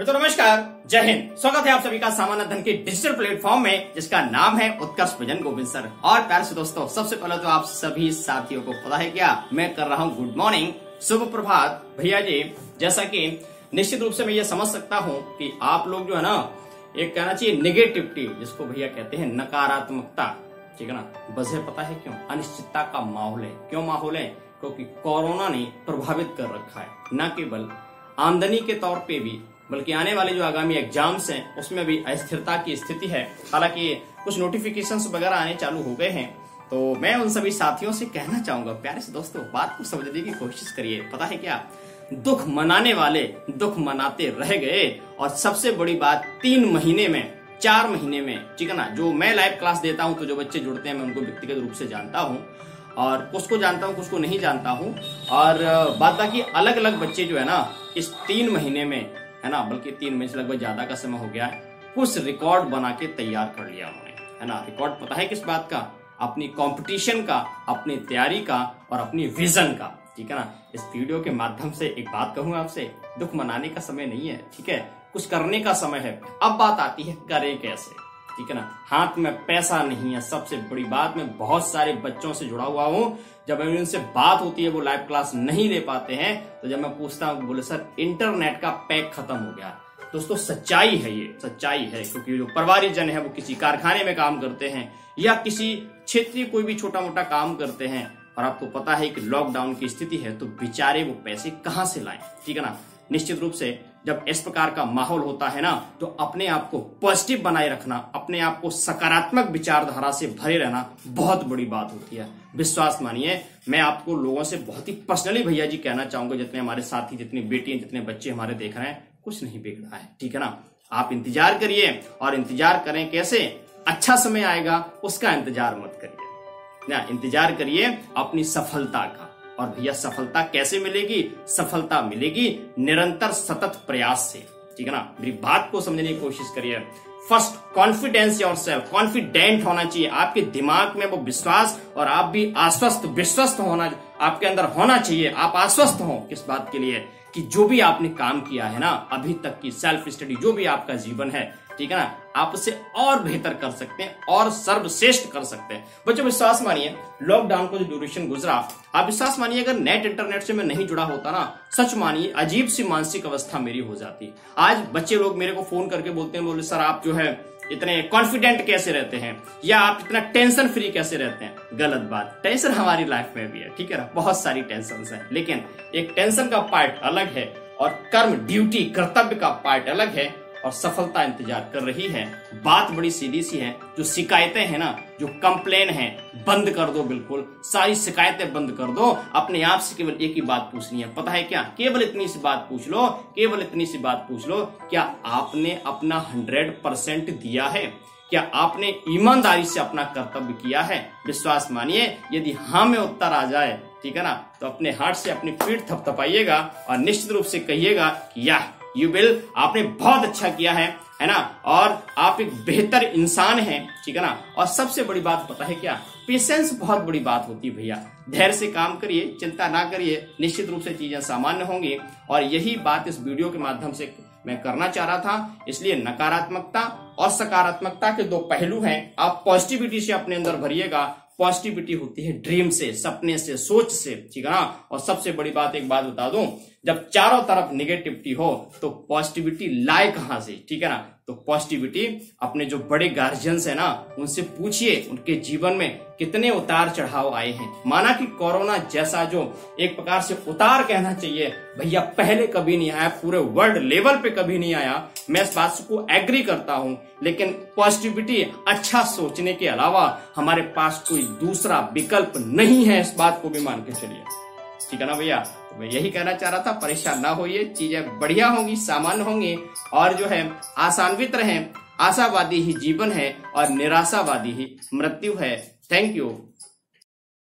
मित्रों, नमस्कार। जय हिंद। स्वागत है आप सभी का सामान्य धन के डिजिटल प्लेटफॉर्म में, जिसका नाम है उत्कर्ष भजन गोविंद सर। और प्यार से दोस्तों, सबसे पहले तो आप सभी साथियों को पता है क्या? मैं कर रहा हूँ गुड मॉर्निंग शुभ प्रभात भैया जी, जैसा कि निश्चित रूप से मैं ये समझ सकता हूँ कि आप लोग जो है ना, एक कहना चाहिए निगेटिविटी जिसको भैया कहते हैं नकारात्मकता। ठीक है ना? वजह पता है क्यों? अनिश्चितता का माहौल है। क्यों माहौल है? क्योंकि कोरोना ने प्रभावित कर रखा है। न केवल आमदनी के तौर पे भी बल्कि आने वाले जो आगामी एग्ज़ाम्स हैं, उसमें भी अस्थिरता की स्थिति है। हालाँकि कुछ नोटिफिकेशंस वगैरह आने चालू हो गए हैं। तो मैं उन सभी साथियों से कहना चाहूँगा, प्यारे से दोस्तों, बात को समझने की कोशिश करिए। पता है क्या? दुख मनाने वाले दुख मनाते रह गए। और सबसे बड़ी बात, तीन महीने में, चार महीने में, ठीक है ना? जो मैं लाइव क्लास देता हूँ तो जो बच्चे जुड़ते हैं, मैं उनको व्यक्तिगत रूप से जानता हूँ। और कुछ को जानता हूँ कुछ को नहीं जानता हूँ। और, बात बाकी अलग अलग बच्चे जो है ना, इस तीन महीने में है ना? बल्कि तीन महीने से लगभग ज़्यादा का समय हो गया है। कुछ रिकॉर्ड बना के तैयार कर लिया उन्होंने, है ना? रिकॉर्ड पता है किस बात का? अपनी कॉम्पिटिशन का, अपनी तैयारी का और अपनी विजन का, ठीक है ना? इस वीडियो के माध्यम से एक बात कहूँ आपसे, दुख मनाने का समय नहीं है, ठीक है? कुछ करने का समय है। अब बात आती है करें कैसे? ठीक है ना? हाथ में पैसा नहीं है। सबसे बड़ी बात, मैं बहुत सारे बच्चों से जुड़ा हुआ हूँ। जब उनसे बात होती है, वो लाइव क्लास नहीं ले पाते हैं तो जब मैं पूछता हूँ, बोले, सर इंटरनेट का पैक खत्म हो गया। दोस्तों, सच्चाई है ये, सच्चाई है, क्योंकि जो परिवारिक जन है, वो किसी कारखाने में काम करते हैं, या किसी क्षेत्रीय कोई भी छोटा मोटा काम करते हैं, और आपको पता है कि लॉकडाउन की स्थिति है तो बेचारे वो पैसे कहाँ से लाए? ठीक है ना? निश्चित रूप से जब इस प्रकार का माहौल होता है ना तो अपने आप को पॉजिटिव बनाए रखना, अपने आप को सकारात्मक विचारधारा से भरे रहना बहुत बड़ी बात होती है। विश्वास मानिए, मैं आपको लोगों से बहुत ही पर्सनली भैया जी कहना चाहूँगा, जितने हमारे साथी, जितनी बेटियाँ जितने बच्चे हमारे देख रहे हैं, कुछ नहीं बिगड़ा है, ठीक है ना? आप इंतज़ार करिए और इंतज़ार करें कैसे? अच्छा समय आएगा, उसका इंतज़ार मत करिए। ना, इंतज़ार करिए अपनी सफलता का। और भैया सफलता कैसे मिलेगी? सफलता मिलेगी निरंतर सतत प्रयास से। ठीक है ना? मेरी बात को समझने की कोशिश करिए। First confidence your self confident होना चाहिए। आपके दिमाग में वो विश्वास और आप भी आश्वस्त, विश्वस्त होना, आपके अंदर होना चाहिए। आप आश्वस्त हो किस बात के लिए? कि जो भी आपने काम किया है ना, अभी तक की सेल्फ स्टडी जो भी आपका जीवन है, ठीक है ना, आप उसे और बेहतर कर सकते हैं और सर्वश्रेष्ठ कर सकते हैं। बच्चों, विश्वास मानिए लॉकडाउन को जो ड्यूरेशन गुजरा, आप विश्वास मानिए, अगर नेट इंटरनेट से मैं नहीं जुड़ा होता ना, सच मानिए, अजीब सी मानसिक अवस्था मेरी हो जाती। आज बच्चे लोग मेरे को फ़ोन करके बोलते हैं, बोले, सर, आप जो है इतने कॉन्फिडेंट कैसे रहते हैं? या आप इतना टेंशन फ्री कैसे रहते हैं? गलत बात। टेंशन हमारी लाइफ में भी है, ठीक है ना? बहुत सारी टेंशन है। लेकिन एक टेंशन का पार्ट अलग है और कर्म ड्यूटी कर्तव्य का पार्ट अलग है। और सफलता इंतज़ार कर रही है। बात बड़ी सीधी सी है, जो शिकायतें हैं ना, जो कंप्लेन है, बंद कर दो बिल्कुल। सारी शिकायतें बंद कर दो। अपने आप से केवल एक ही बात पूछनी है। पता है क्या? केवल इतनी सी बात पूछ लो, केवल इतनी सी बात पूछ लो, क्या आपने अपना हंड्रेड परसेंट दिया है? क्या आपने ईमानदारी से अपना कर्तव्य किया है? विश्वास मानिए, यदि हाँ में उत्तर आ जाए, ठीक है ना तो अपने हार्ट से अपनी पीठ थपथपाइएगा और निश्चित रूप से कहिएगा कि या यू विल आपने बहुत अच्छा किया है है ना? और आप एक बेहतर इंसान हैं, ठीक है ना? और सबसे बड़ी बात पता है क्या? पेशेंस बहुत बड़ी बात होती है भैया। धैर्य से काम करिए, चिंता ना करिए, निश्चित रूप से चीज़ें सामान्य होंगी। और यही बात इस वीडियो के माध्यम से मैं करना चाह रहा था, इसलिए नकारात्मकता और सकारात्मकता के दो पहलू हैं। आप पॉजिटिविटी से अपने अंदर भरिएगा पॉजिटिविटी होती है, ड्रीम से, सपने से, सोच से, ठीक है ना? और सबसे बड़ी बात, एक बात बता दूँ, जब चारों तरफ़ निगेटिविटी हो तो पॉजिटिविटी लाए कहाँ से, ठीक है ना? तो पॉजिटिविटी अपने जो बड़े गार्जियंस है ना, उनसे पूछिए, उनके जीवन में कितने उतार चढ़ाव आए हैं। माना कि कोरोना जैसा जो एक प्रकार से उतार कहना चाहिए, भैया, पहले कभी नहीं आया, पूरे वर्ल्ड लेवल पे कभी नहीं आया। मैं इस बात को एग्री करता हूँ, लेकिन पॉजिटिविटी अच्छा सोचने के अलावा हमारे पास कोई दूसरा विकल्प नहीं है इस बात को भी मान के चलिए। ठीक है ना भैया? तो मैं यही कहना चाह रहा था, परेशान ना होइए, चीज़ें बढ़िया होंगी, सामान्य होंगी, और जो है आसान्वित रहे आशावादी ही जीवन है, और निराशावादी ही मृत्यु है। Thank you